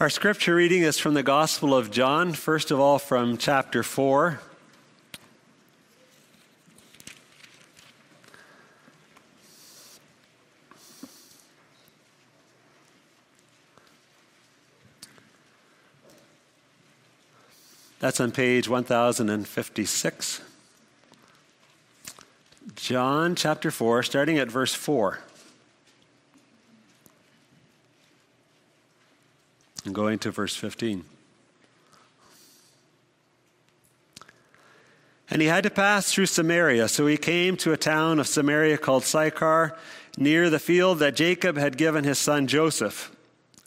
Our scripture reading is from the Gospel of John, first of all from chapter 4. That's on page 1056. John chapter 4, starting at verse 4. And going to verse 15. And he had to pass through Samaria, so he came to a town of Samaria called Sychar, near the field that Jacob had given his son Joseph.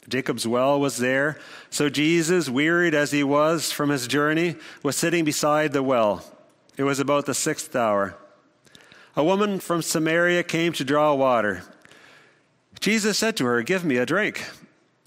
Jacob's well was there, so Jesus, wearied as he was from his journey, was sitting beside the well. It was about the sixth hour. A woman from Samaria came to draw water. Jesus said to her, Give me a drink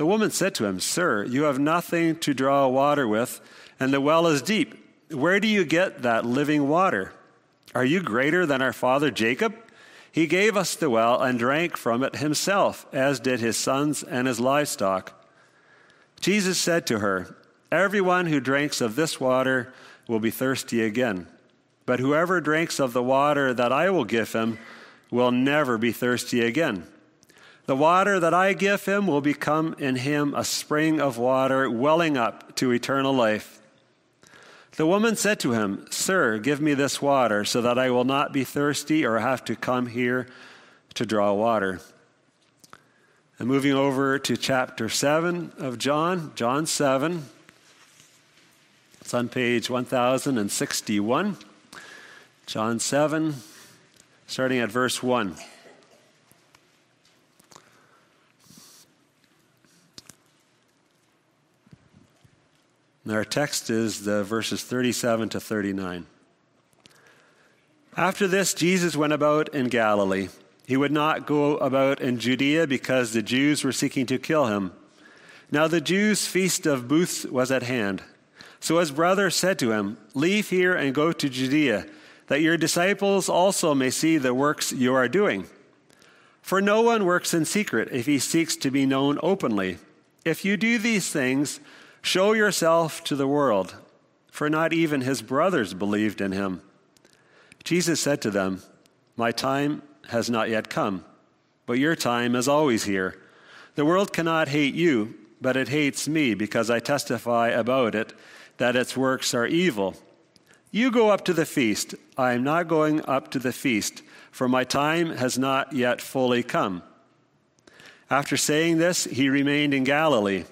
The woman said to him, Sir, you have nothing to draw water with, and the well is deep. Where do you get that living water? Are you greater than our father Jacob? He gave us the well and drank from it himself, as did his sons and his livestock. Jesus said to her, Everyone who drinks of this water will be thirsty again. But whoever drinks of the water that I will give him will never be thirsty again. The water that I give him will become in him a spring of water welling up to eternal life. The woman said to him, Sir, give me this water so that I will not be thirsty or have to come here to draw water. And moving over to chapter 7 of John, John 7. It's on page 1061. John 7, starting at verse 1. And our text is the verses 37 to 39. After this, Jesus went about in Galilee. He would not go about in Judea because the Jews were seeking to kill him. Now the Jews' feast of booths was at hand. So his brother said to him, Leave here and go to Judea, that your disciples also may see the works you are doing. For no one works in secret if he seeks to be known openly. If you do these things, Show yourself to the world, for not even his brothers believed in him. Jesus said to them, My time has not yet come, but your time is always here. The world cannot hate you, but it hates me because I testify about it that its works are evil. You go up to the feast. I am not going up to the feast, for my time has not yet fully come. After saying this, he remained in Galilee.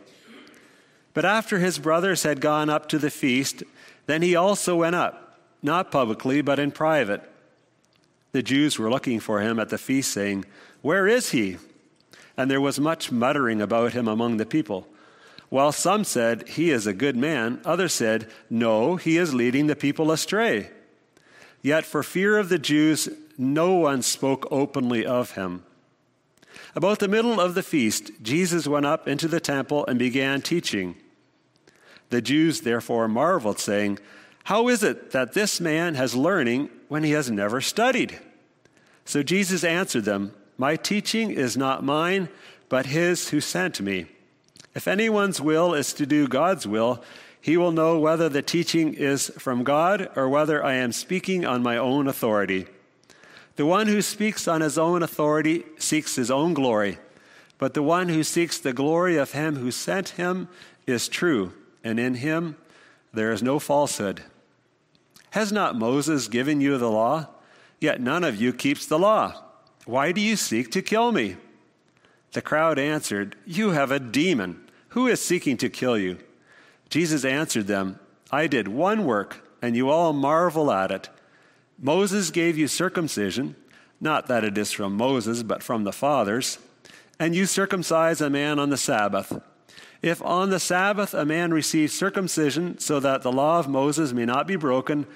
But after his brothers had gone up to the feast, then he also went up, not publicly, but in private. The Jews were looking for him at the feast, saying, Where is he? And there was much muttering about him among the people. While some said, He is a good man, others said, No, he is leading the people astray. Yet for fear of the Jews, no one spoke openly of him. About the middle of the feast, Jesus went up into the temple and began teaching. The Jews therefore marveled, saying, How is it that this man has learning when he has never studied? So Jesus answered them, My teaching is not mine, but his who sent me. If anyone's will is to do God's will, he will know whether the teaching is from God or whether I am speaking on my own authority. The one who speaks on his own authority seeks his own glory, but the one who seeks the glory of him who sent him is true, and in him there is no falsehood. Has not Moses given you the law? Yet none of you keeps the law. Why do you seek to kill me? The crowd answered, You have a demon. Who is seeking to kill you? Jesus answered them, I did one work, and you all marvel at it. Moses gave you circumcision, not that it is from Moses, but from the fathers, and you circumcise a man on the Sabbath. If on the Sabbath a man receives circumcision so that the law of Moses may not be broken,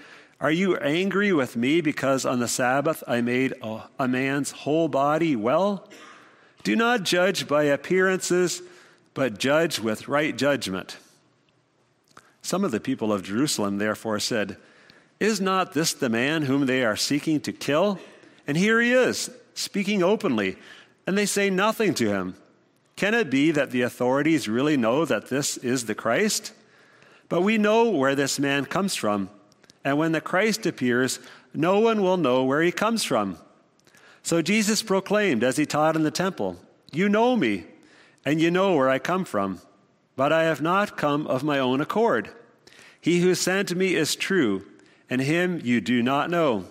are you angry with me because on the Sabbath I made a, man's whole body well? Do not judge by appearances, but judge with right judgment. Some of the people of Jerusalem therefore said, Is not this the man whom they are seeking to kill? And here he is, speaking openly, and they say nothing to him. Can it be that the authorities really know that this is the Christ? But we know where this man comes from, and when the Christ appears, no one will know where he comes from. So Jesus proclaimed as he taught in the temple, You know me, and you know where I come from, but I have not come of my own accord. He who sent me is true, and him you do not know.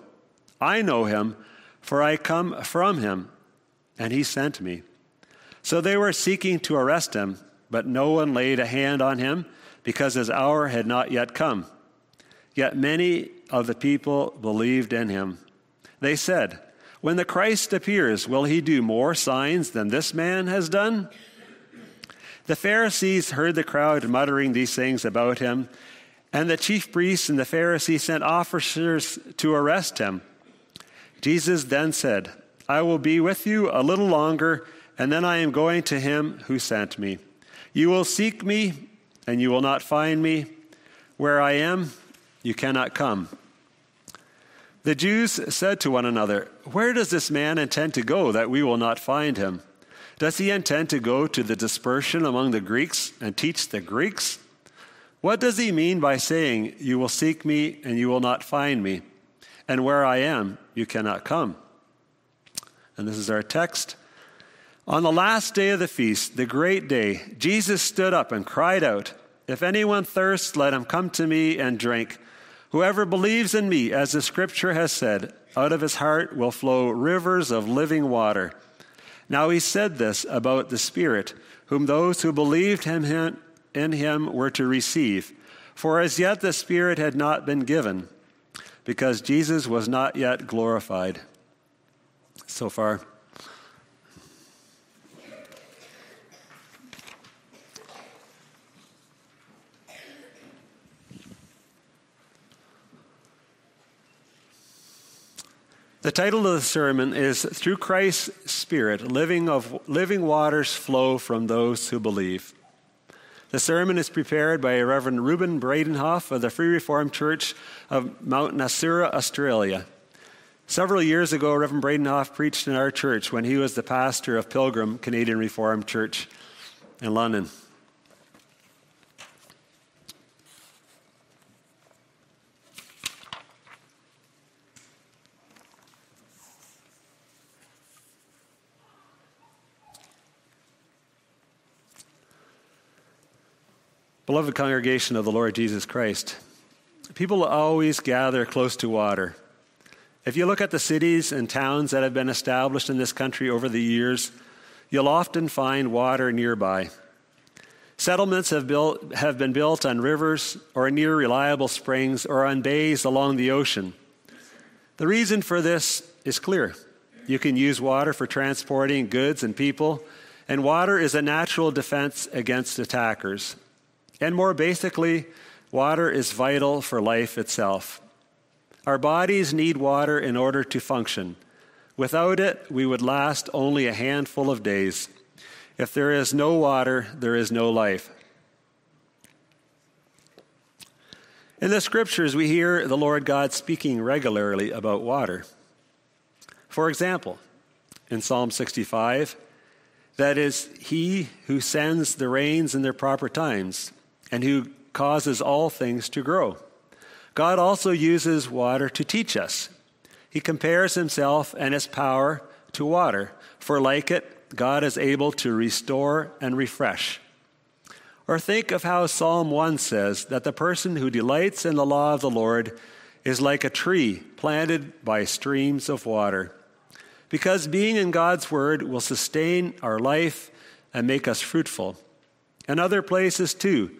I know him, for I come from him, and he sent me. So they were seeking to arrest him, but no one laid a hand on him because his hour had not yet come. Yet many of the people believed in him. They said, When the Christ appears, will he do more signs than this man has done? The Pharisees heard the crowd muttering these things about him, and the chief priests and the Pharisees sent officers to arrest him. Jesus then said, I will be with you a little longer and then I am going to him who sent me. You will seek me, and you will not find me. Where I am, you cannot come. The Jews said to one another, Where does this man intend to go that we will not find him? Does he intend to go to the dispersion among the Greeks and teach the Greeks? What does he mean by saying, You will seek me and you will not find me? And where I am, you cannot come? And this is our text. On the last day of the feast, the great day, Jesus stood up and cried out, If anyone thirsts, let him come to me and drink. Whoever believes in me, as the scripture has said, out of his heart will flow rivers of living water. Now he said this about the Spirit, whom those who believed him in him were to receive. For as yet the Spirit had not been given, because Jesus was not yet glorified. So far. The title of the sermon is Through Christ's Spirit, living, of, living waters flow from those who believe. The sermon is prepared by Reverend Reuben Bredenhof of the Free Reformed Church of Mount Nasura, Australia. Several years ago, Reverend Bredenhof preached in our church when he was the pastor of Pilgrim Canadian Reformed Church in London. Beloved congregation of the Lord Jesus Christ, people always gather close to water. If you look at the cities and towns that have been established in this country over the years, you'll often find water nearby. Settlements have, built, have been built on rivers or near reliable springs or on bays along the ocean. The reason for this is clear. You can use water for transporting goods and people, and water is a natural defense against attackers. And more basically, water is vital for life itself. Our bodies need water in order to function. Without it, we would last only a handful of days. If there is no water, there is no life. In the scriptures, we hear the Lord God speaking regularly about water. For example, in Psalm 65, that is, He who sends the rains in their proper times and who causes all things to grow. God also uses water to teach us. He compares himself and his power to water, for like it, God is able to restore and refresh. Or think of how Psalm 1 says that the person who delights in the law of the Lord is like a tree planted by streams of water. Because being in God's word will sustain our life and make us fruitful. And other places too,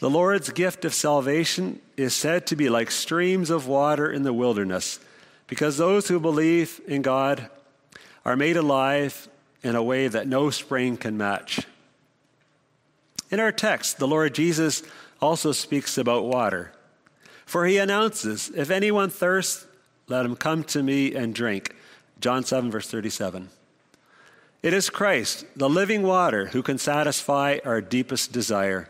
the Lord's gift of salvation is said to be like streams of water in the wilderness, because those who believe in God are made alive in a way that no spring can match. In our text, the Lord Jesus also speaks about water. For he announces, If anyone thirsts, let him come to me and drink. John 7, verse 37. It is Christ, the living water, who can satisfy our deepest desire.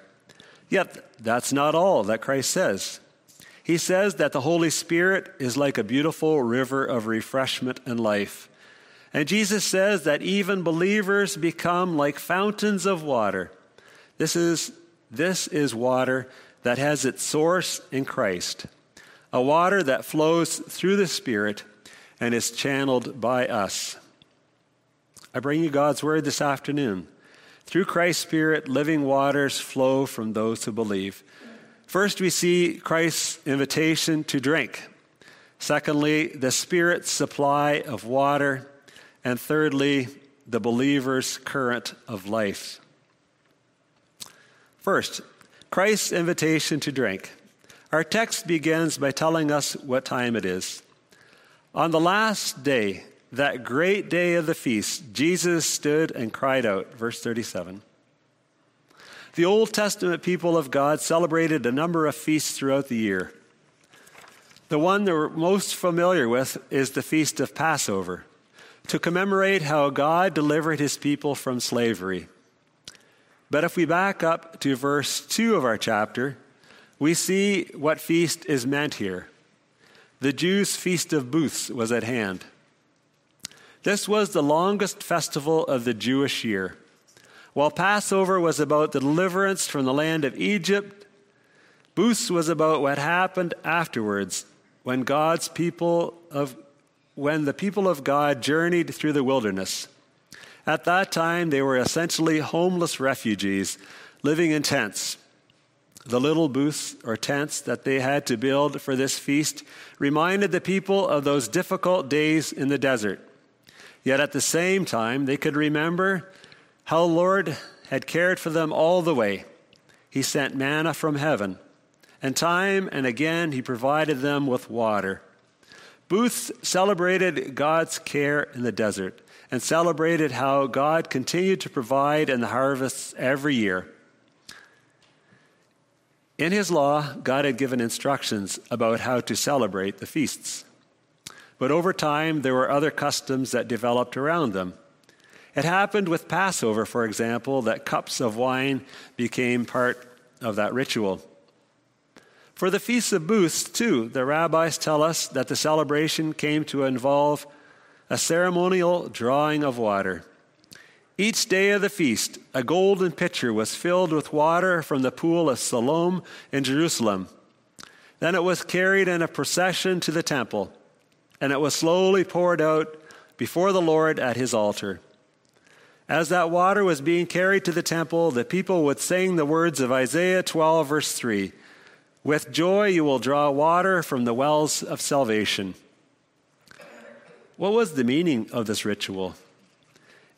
Yet, that's not all that Christ says. He says that the Holy Spirit is like a beautiful river of refreshment and life. And Jesus says that even believers become like fountains of water. This is, this is water that has its source in Christ, a water that flows through the Spirit and is channeled by us. I bring you God's word this afternoon. Through Christ's Spirit, living waters flow from those who believe. First, we see Christ's invitation to drink. Secondly, the Spirit's supply of water. And thirdly, the believer's current of life. First, Christ's invitation to drink. Our text begins by telling us what time it is. On the last day, that great day of the feast, Jesus stood and cried out. Verse 37. The Old Testament people of God celebrated a number of feasts throughout the year. The one they're most familiar with is the Feast of Passover to commemorate how God delivered his people from slavery. But if we back up to verse 2 of our chapter, we see what feast is meant here. The Jews' Feast of Booths was at hand. This was the longest festival of the Jewish year. While Passover was about the deliverance from the land of Egypt, Booths was about what happened afterwards when God's people of when the people of God journeyed through the wilderness. At that time, they were essentially homeless refugees living in tents. The little booths or tents that they had to build for this feast reminded the people of those difficult days in the desert. Yet at the same time, they could remember how the Lord had cared for them all the way. He sent manna from heaven, and time and again he provided them with water. Booths celebrated God's care in the desert and celebrated how God continued to provide in the harvests every year. In his law, God had given instructions about how to celebrate the feasts. But over time, there were other customs that developed around them. It happened with Passover, for example, that cups of wine became part of that ritual. For the Feast of Booths, too, the rabbis tell us that the celebration came to involve a ceremonial drawing of water. Each day of the feast, a golden pitcher was filled with water from the pool of Siloam in Jerusalem. Then it was carried in a procession to the temple, and it was slowly poured out before the Lord at his altar. As that water was being carried to the temple, the people would sing the words of Isaiah 12, verse 3 with joy you will draw water from the wells of salvation. What was the meaning of this ritual?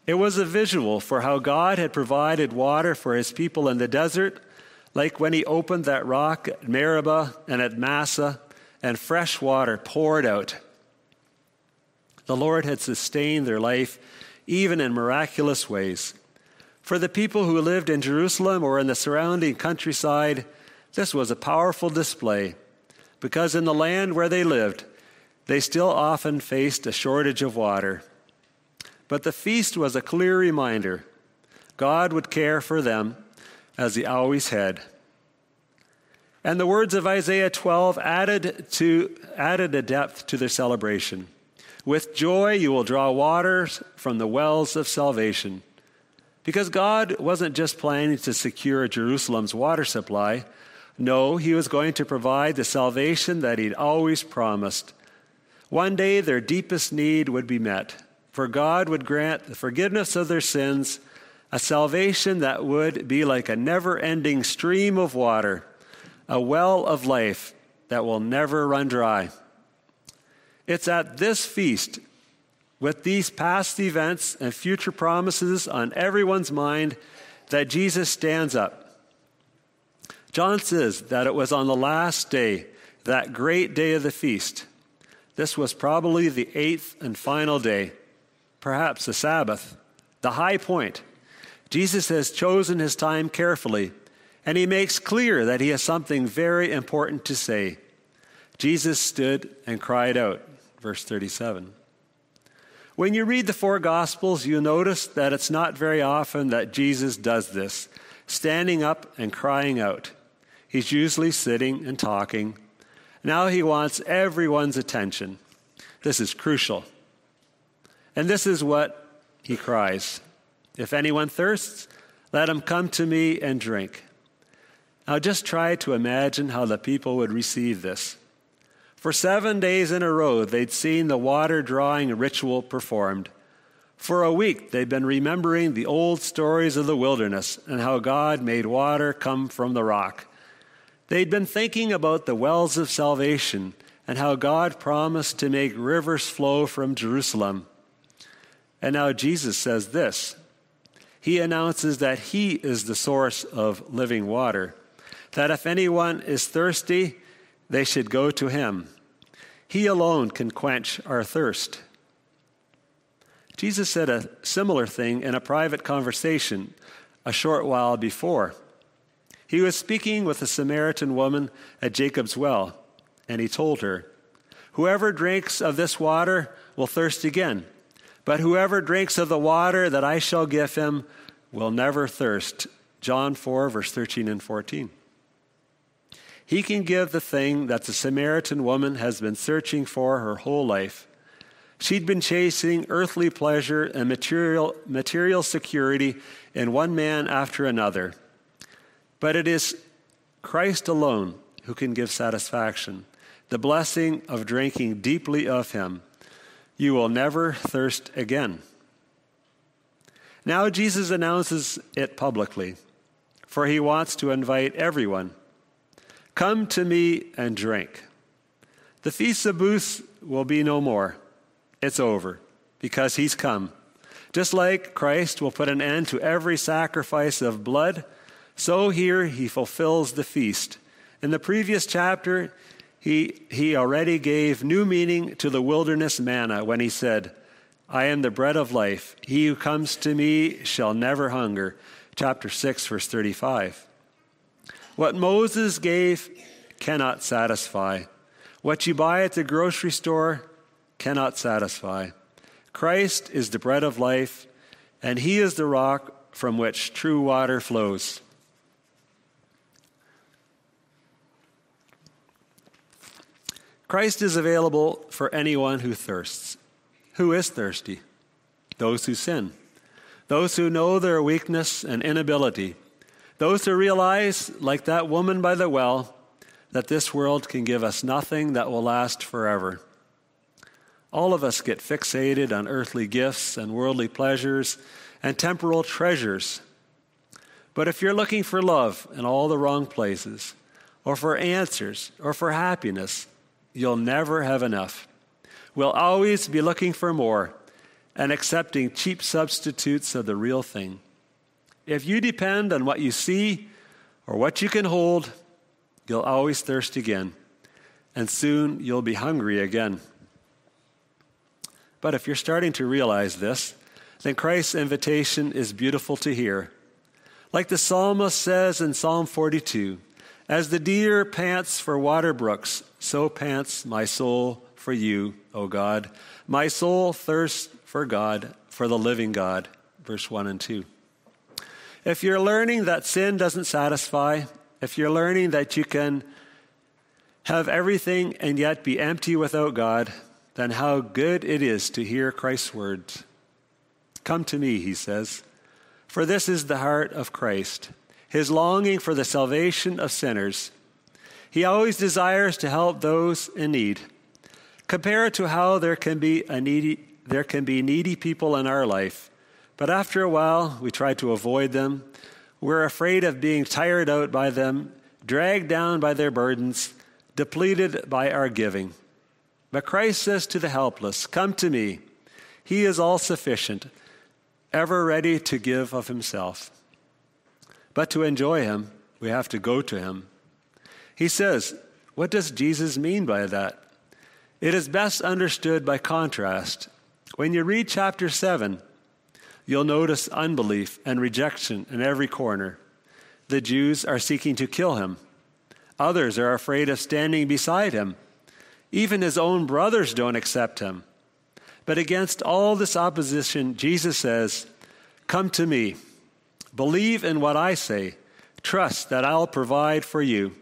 It was a visual for how God had provided water for his people in the desert, like when he opened that rock at Meribah and at Massah, and fresh water poured out. The Lord had sustained their life even in miraculous ways. For the people who lived in Jerusalem or in the surrounding countryside, this was a powerful display because in the land where they lived, they still often faced a shortage of water. But the feast was a clear reminder God would care for them as He always had. And the words of Isaiah 12 added, to, added a depth to their celebration. With joy you will draw waters from the wells of salvation. Because God wasn't just planning to secure Jerusalem's water supply, no, he was going to provide the salvation that he'd always promised. One day their deepest need would be met, for God would grant the forgiveness of their sins, a salvation that would be like a never ending stream of water, a well of life that will never run dry. It's at this feast, with these past events and future promises on everyone's mind, that Jesus stands up John says that it was on the last day, that great day of the feast. This was probably the eighth and final day, perhaps the Sabbath, the high point. Jesus has chosen his time carefully, and he makes clear that he has something very important to say. Jesus stood and cried out, verse 37. When you read the four Gospels, you notice that it's not very often that Jesus does this, standing up and crying out. He's usually sitting and talking. Now he wants everyone's attention. This is crucial. And this is what he cries If anyone thirsts, let him come to me and drink. Now just try to imagine how the people would receive this. For seven days in a row, they'd seen the water drawing ritual performed. For a week, they'd been remembering the old stories of the wilderness and how God made water come from the rock. They'd been thinking about the wells of salvation and how God promised to make rivers flow from Jerusalem. And now Jesus says this He announces that He is the source of living water, that if anyone is thirsty, they should go to him. He alone can quench our thirst. Jesus said a similar thing in a private conversation a short while before. He was speaking with a Samaritan woman at Jacob's well, and he told her, Whoever drinks of this water will thirst again, but whoever drinks of the water that I shall give him will never thirst. John 4, verse 13 and 14. He can give the thing that the Samaritan woman has been searching for her whole life. She'd been chasing earthly pleasure and material, material security in one man after another. But it is Christ alone who can give satisfaction, the blessing of drinking deeply of Him. You will never thirst again. Now Jesus announces it publicly, for he wants to invite everyone Come to me and drink. The Feast of Booths will be no more. It's over because he's come. Just like Christ will put an end to every sacrifice of blood, so here he fulfills the feast. In the previous chapter, he, he already gave new meaning to the wilderness manna when he said, I am the bread of life. He who comes to me shall never hunger. Chapter 6, verse 35. What Moses gave cannot satisfy. What you buy at the grocery store cannot satisfy. Christ is the bread of life, and He is the rock from which true water flows. Christ is available for anyone who thirsts. Who is thirsty? Those who sin. Those who know their weakness and inability those who realize, like that woman by the well, that this world can give us nothing that will last forever. All of us get fixated on earthly gifts and worldly pleasures and temporal treasures. But if you're looking for love in all the wrong places, or for answers, or for happiness, you'll never have enough. We'll always be looking for more and accepting cheap substitutes of the real thing. If you depend on what you see or what you can hold, you'll always thirst again, and soon you'll be hungry again. But if you're starting to realize this, then Christ's invitation is beautiful to hear. Like the psalmist says in Psalm 42 As the deer pants for water brooks, so pants my soul for you, O God. My soul thirsts for God, for the living God. Verse 1 and 2. If you're learning that sin doesn't satisfy, if you're learning that you can have everything and yet be empty without God, then how good it is to hear Christ's words. Come to me, he says, for this is the heart of Christ, his longing for the salvation of sinners. He always desires to help those in need. Compare it to how there can be a needy there can be needy people in our life but after a while, we try to avoid them. We're afraid of being tired out by them, dragged down by their burdens, depleted by our giving. But Christ says to the helpless, Come to me. He is all sufficient, ever ready to give of himself. But to enjoy him, we have to go to him. He says, What does Jesus mean by that? It is best understood by contrast. When you read chapter 7, you'll notice unbelief and rejection in every corner. The Jews are seeking to kill him. Others are afraid of standing beside him. Even his own brothers don't accept him. But against all this opposition, Jesus says, Come to me. Believe in what I say. Trust that I'll provide for you,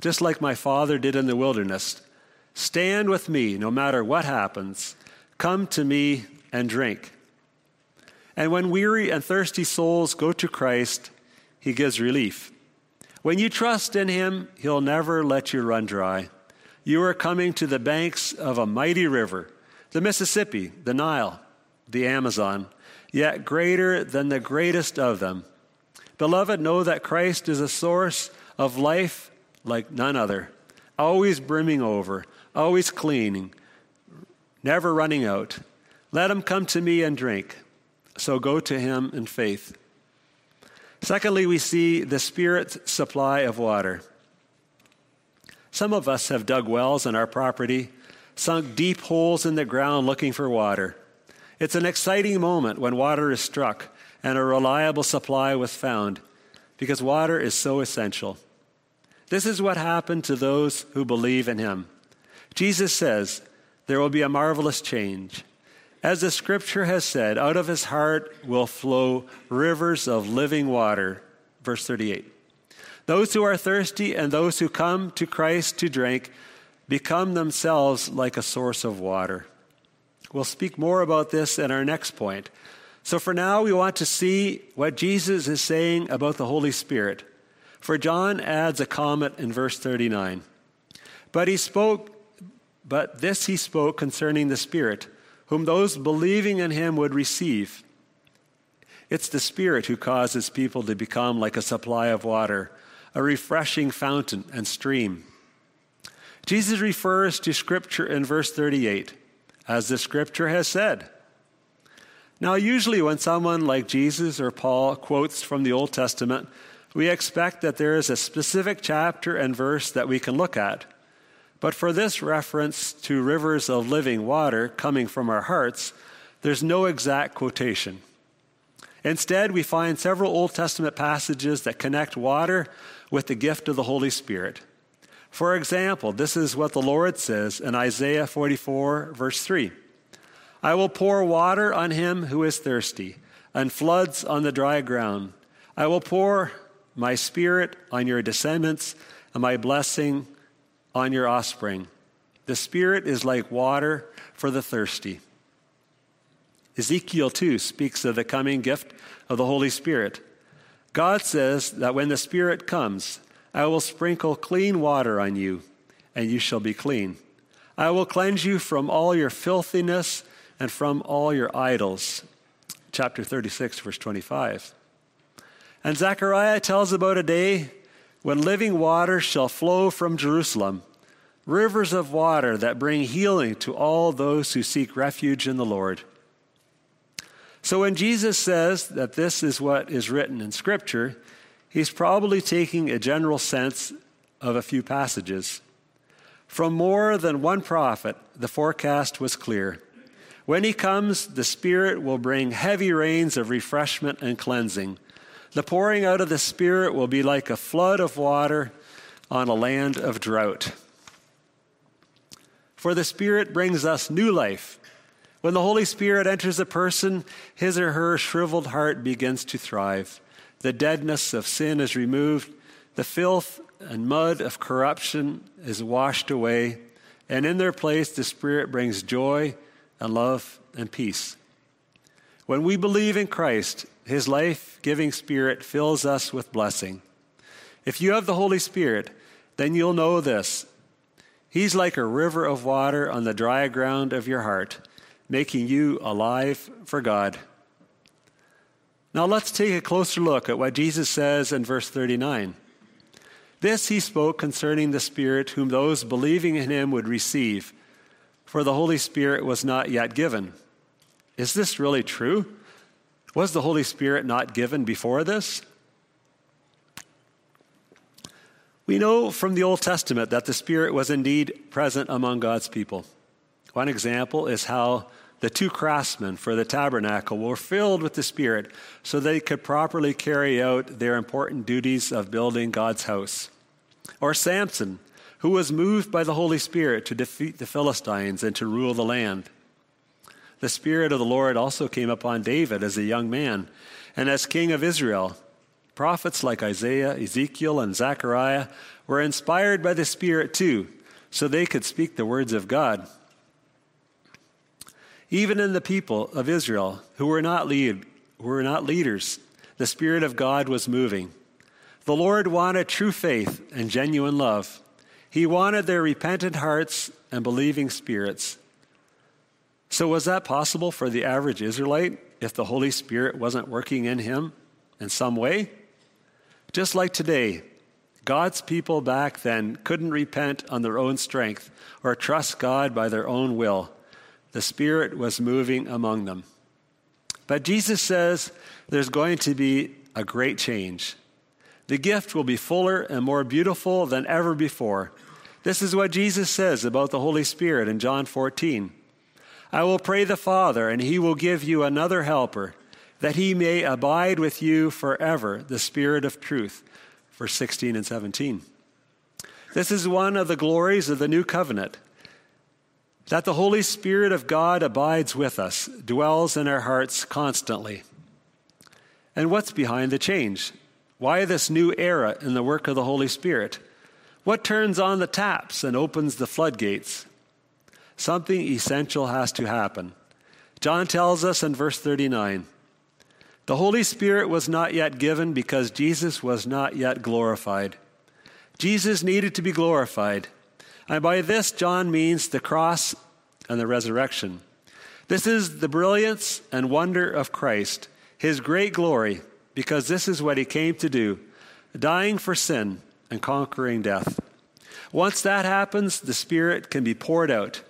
just like my Father did in the wilderness. Stand with me no matter what happens. Come to me and drink. And when weary and thirsty souls go to Christ, he gives relief. When you trust in him, he'll never let you run dry. You are coming to the banks of a mighty river, the Mississippi, the Nile, the Amazon, yet greater than the greatest of them. Beloved, know that Christ is a source of life like none other, always brimming over, always cleaning, never running out. Let him come to me and drink. So go to him in faith. Secondly, we see the Spirit's supply of water. Some of us have dug wells on our property, sunk deep holes in the ground looking for water. It's an exciting moment when water is struck and a reliable supply was found because water is so essential. This is what happened to those who believe in him. Jesus says there will be a marvelous change. As the scripture has said, out of his heart will flow rivers of living water. Verse 38. Those who are thirsty and those who come to Christ to drink become themselves like a source of water. We'll speak more about this in our next point. So for now, we want to see what Jesus is saying about the Holy Spirit. For John adds a comment in verse 39. But he spoke, but this he spoke concerning the Spirit, whom those believing in him would receive. It's the Spirit who causes people to become like a supply of water, a refreshing fountain and stream. Jesus refers to Scripture in verse 38, as the Scripture has said. Now, usually when someone like Jesus or Paul quotes from the Old Testament, we expect that there is a specific chapter and verse that we can look at. But for this reference to rivers of living water coming from our hearts, there's no exact quotation. Instead, we find several Old Testament passages that connect water with the gift of the Holy Spirit. For example, this is what the Lord says in Isaiah 44, verse 3. I will pour water on him who is thirsty, and floods on the dry ground. I will pour my spirit on your descendants, and my blessing on your offspring. The Spirit is like water for the thirsty. Ezekiel 2 speaks of the coming gift of the Holy Spirit. God says that when the Spirit comes, I will sprinkle clean water on you, and you shall be clean. I will cleanse you from all your filthiness and from all your idols. Chapter 36, verse 25. And Zechariah tells about a day when living water shall flow from Jerusalem, rivers of water that bring healing to all those who seek refuge in the Lord. So when Jesus says that this is what is written in Scripture, he's probably taking a general sense of a few passages. From more than one prophet, the forecast was clear. When he comes, the Spirit will bring heavy rains of refreshment and cleansing. The pouring out of the Spirit will be like a flood of water on a land of drought. For the Spirit brings us new life. When the Holy Spirit enters a person, his or her shriveled heart begins to thrive. The deadness of sin is removed, the filth and mud of corruption is washed away, and in their place the Spirit brings joy and love and peace. When we believe in Christ, his life giving spirit fills us with blessing. If you have the Holy Spirit, then you'll know this. He's like a river of water on the dry ground of your heart, making you alive for God. Now let's take a closer look at what Jesus says in verse 39. This he spoke concerning the Spirit, whom those believing in him would receive for the Holy Spirit was not yet given. Is this really true? Was the Holy Spirit not given before this? We know from the Old Testament that the Spirit was indeed present among God's people. One example is how the two craftsmen for the tabernacle, were filled with the Spirit so they could properly carry out their important duties of building God's house. Or Samson, who was moved by the Holy Spirit to defeat the Philistines and to rule the land. The Spirit of the Lord also came upon David as a young man and as king of Israel. Prophets like Isaiah, Ezekiel, and Zechariah were inspired by the Spirit too, so they could speak the words of God. Even in the people of Israel, who were not, lead, who were not leaders, the Spirit of God was moving. The Lord wanted true faith and genuine love. He wanted their repentant hearts and believing spirits. So, was that possible for the average Israelite if the Holy Spirit wasn't working in him in some way? Just like today, God's people back then couldn't repent on their own strength or trust God by their own will. The Spirit was moving among them. But Jesus says there's going to be a great change. The gift will be fuller and more beautiful than ever before. This is what Jesus says about the Holy Spirit in John 14. I will pray the Father, and he will give you another helper, that he may abide with you forever, the Spirit of truth. Verse 16 and 17. This is one of the glories of the new covenant that the Holy Spirit of God abides with us, dwells in our hearts constantly. And what's behind the change? Why this new era in the work of the Holy Spirit? What turns on the taps and opens the floodgates? Something essential has to happen. John tells us in verse 39 the Holy Spirit was not yet given because Jesus was not yet glorified. Jesus needed to be glorified. And by this, John means the cross and the resurrection. This is the brilliance and wonder of Christ, his great glory, because this is what he came to do dying for sin and conquering death. Once that happens, the Spirit can be poured out.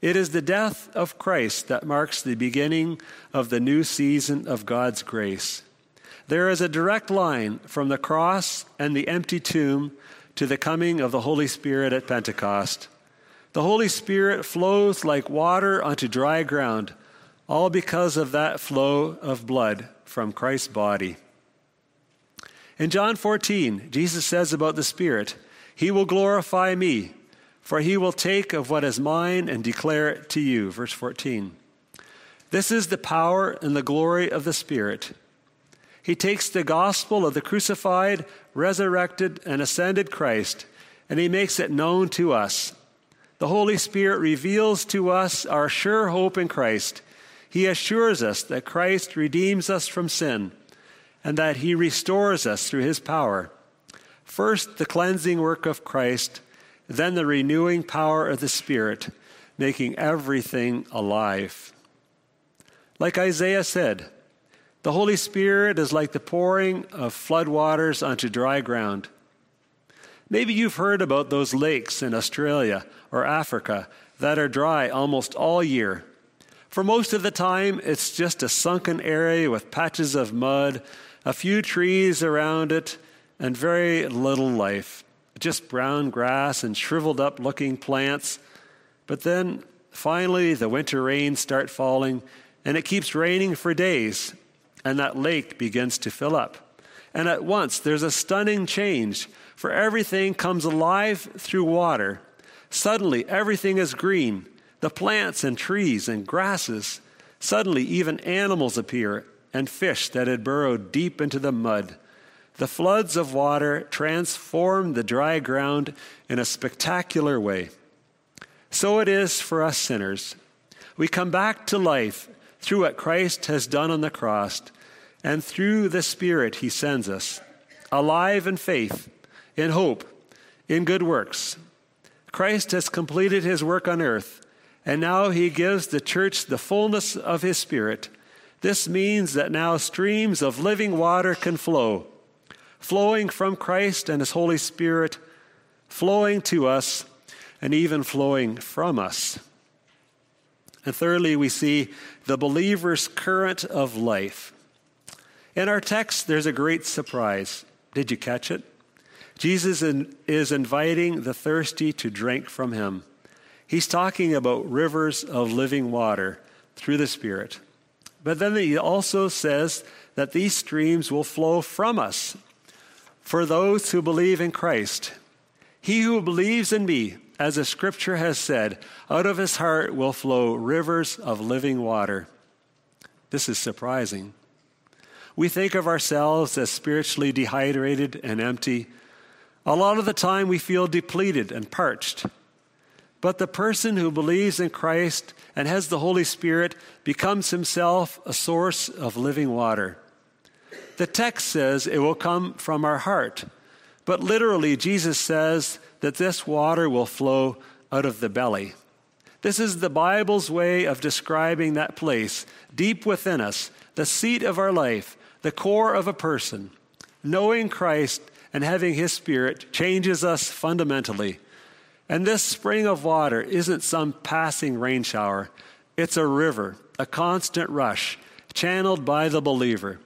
It is the death of Christ that marks the beginning of the new season of God's grace. There is a direct line from the cross and the empty tomb to the coming of the Holy Spirit at Pentecost. The Holy Spirit flows like water onto dry ground, all because of that flow of blood from Christ's body. In John 14, Jesus says about the Spirit, He will glorify me, for He will take of what is mine and declare it to you. Verse 14. This is the power and the glory of the Spirit. He takes the gospel of the crucified, resurrected, and ascended Christ, and he makes it known to us. The Holy Spirit reveals to us our sure hope in Christ. He assures us that Christ redeems us from sin and that he restores us through his power. First, the cleansing work of Christ, then the renewing power of the Spirit, making everything alive. Like Isaiah said, the Holy Spirit is like the pouring of floodwaters onto dry ground. Maybe you've heard about those lakes in Australia or Africa that are dry almost all year. For most of the time, it's just a sunken area with patches of mud, a few trees around it, and very little life. Just brown grass and shriveled up looking plants. But then finally, the winter rains start falling, and it keeps raining for days and that lake begins to fill up. And at once there's a stunning change, for everything comes alive through water. Suddenly everything is green the plants and trees and grasses. Suddenly even animals appear and fish that had burrowed deep into the mud. The floods of water transform the dry ground in a spectacular way. So it is for us sinners. We come back to life through what Christ has done on the cross and through the Spirit he sends us, alive in faith, in hope, in good works. Christ has completed his work on earth, and now he gives the church the fullness of his Spirit. This means that now streams of living water can flow, flowing from Christ and his Holy Spirit, flowing to us, and even flowing from us. And thirdly, we see the believer's current of life. In our text, there's a great surprise. Did you catch it? Jesus is inviting the thirsty to drink from him. He's talking about rivers of living water, through the Spirit. But then he also says that these streams will flow from us for those who believe in Christ. He who believes in me, as the scripture has said, out of his heart will flow rivers of living water. This is surprising. We think of ourselves as spiritually dehydrated and empty. A lot of the time we feel depleted and parched. But the person who believes in Christ and has the Holy Spirit becomes himself a source of living water. The text says it will come from our heart, but literally, Jesus says that this water will flow out of the belly. This is the Bible's way of describing that place deep within us, the seat of our life, the core of a person. Knowing Christ and having His Spirit changes us fundamentally. And this spring of water isn't some passing rain shower, it's a river, a constant rush, channeled by the believer.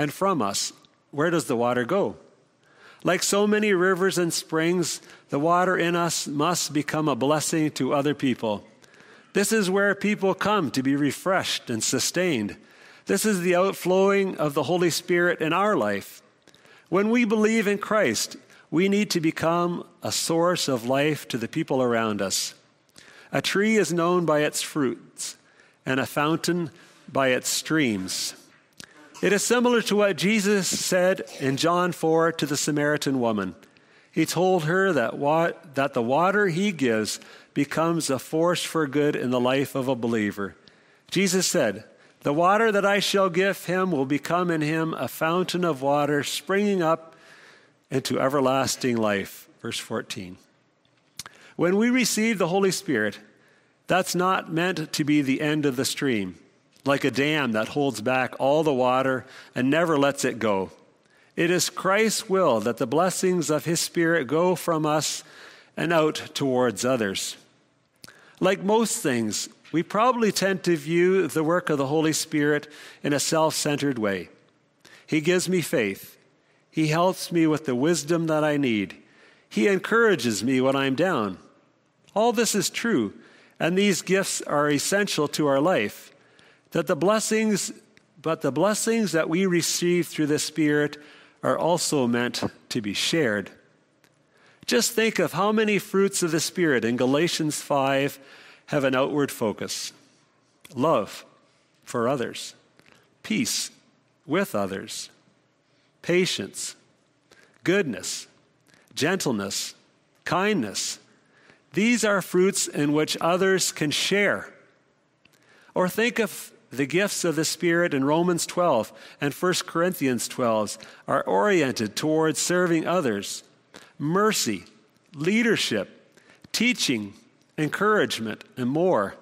And from us, where does the water go? Like so many rivers and springs, the water in us must become a blessing to other people. This is where people come to be refreshed and sustained. This is the outflowing of the Holy Spirit in our life. When we believe in Christ, we need to become a source of life to the people around us. A tree is known by its fruits, and a fountain by its streams. It is similar to what Jesus said in John 4 to the Samaritan woman. He told her that, wa- that the water he gives becomes a force for good in the life of a believer. Jesus said, The water that I shall give him will become in him a fountain of water springing up into everlasting life. Verse 14. When we receive the Holy Spirit, that's not meant to be the end of the stream like a dam that holds back all the water and never lets it go. It is Christ's will that the blessings of His Spirit go from us and out towards others. Like most things, we probably tend to view the work of the Holy Spirit in a self centered way. He gives me faith. He helps me with the wisdom that I need. He encourages me when I'm down. All this is true, and these gifts are essential to our life that the blessings, but the blessings that we receive through the Spirit are also meant to be shared. Just think of how many fruits of the Spirit in Galatians 5 have an outward focus love for others, peace with others, patience, goodness, gentleness, kindness. These are fruits in which others can share. Or think of the gifts of the Spirit in Romans 12 and 1 Corinthians 12 are oriented towards serving others, mercy, leadership, teaching, encouragement, and more.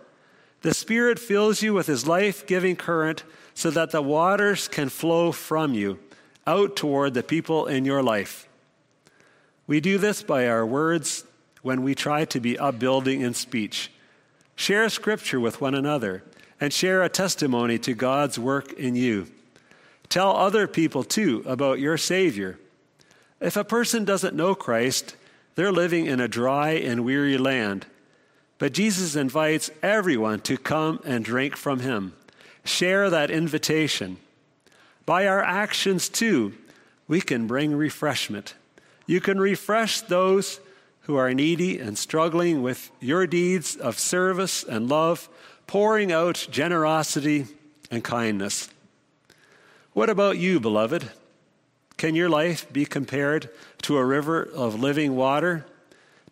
The Spirit fills you with His life giving current so that the waters can flow from you out toward the people in your life. We do this by our words when we try to be upbuilding in speech. Share Scripture with one another and share a testimony to God's work in you. Tell other people, too, about your Savior. If a person doesn't know Christ, they're living in a dry and weary land. But Jesus invites everyone to come and drink from Him. Share that invitation. By our actions, too, we can bring refreshment. You can refresh those who are needy and struggling with your deeds of service and love pouring out generosity and kindness. What about you, beloved? Can your life be compared to a river of living water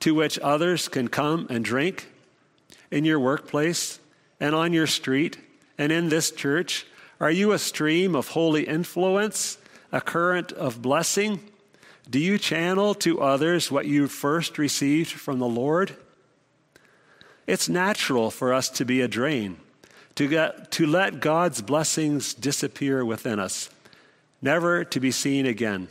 to which others can come and drink? In your workplace and on your street and in this church, are you a stream of holy influence, a current of blessing? Do you channel to others what you first received from the Lord? It's natural for us to be a drain, to, get, to let God's blessings disappear within us, never to be seen again.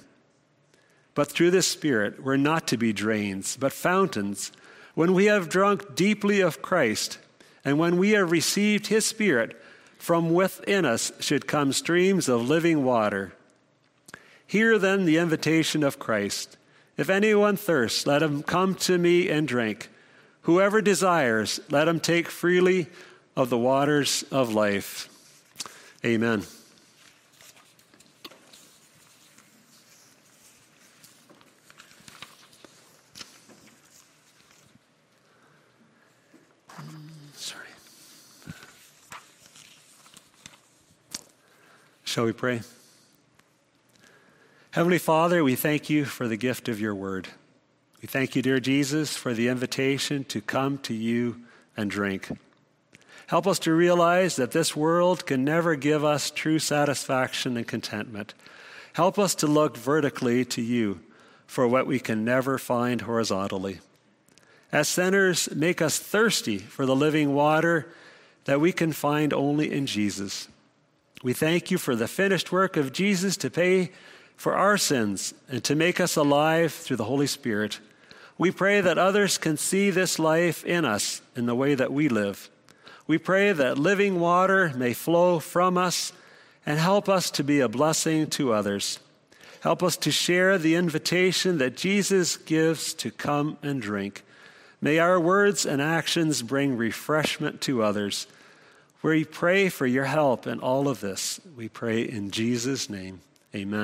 But through the Spirit, we're not to be drains, but fountains. When we have drunk deeply of Christ, and when we have received His Spirit, from within us should come streams of living water. Hear then the invitation of Christ. If anyone thirsts, let him come to me and drink. Whoever desires, let him take freely of the waters of life. Amen. Sorry. Shall we pray? Heavenly Father, we thank you for the gift of your word. We thank you, dear Jesus, for the invitation to come to you and drink. Help us to realize that this world can never give us true satisfaction and contentment. Help us to look vertically to you for what we can never find horizontally. As sinners, make us thirsty for the living water that we can find only in Jesus. We thank you for the finished work of Jesus to pay for our sins and to make us alive through the Holy Spirit. We pray that others can see this life in us in the way that we live. We pray that living water may flow from us and help us to be a blessing to others. Help us to share the invitation that Jesus gives to come and drink. May our words and actions bring refreshment to others. We pray for your help in all of this. We pray in Jesus' name. Amen.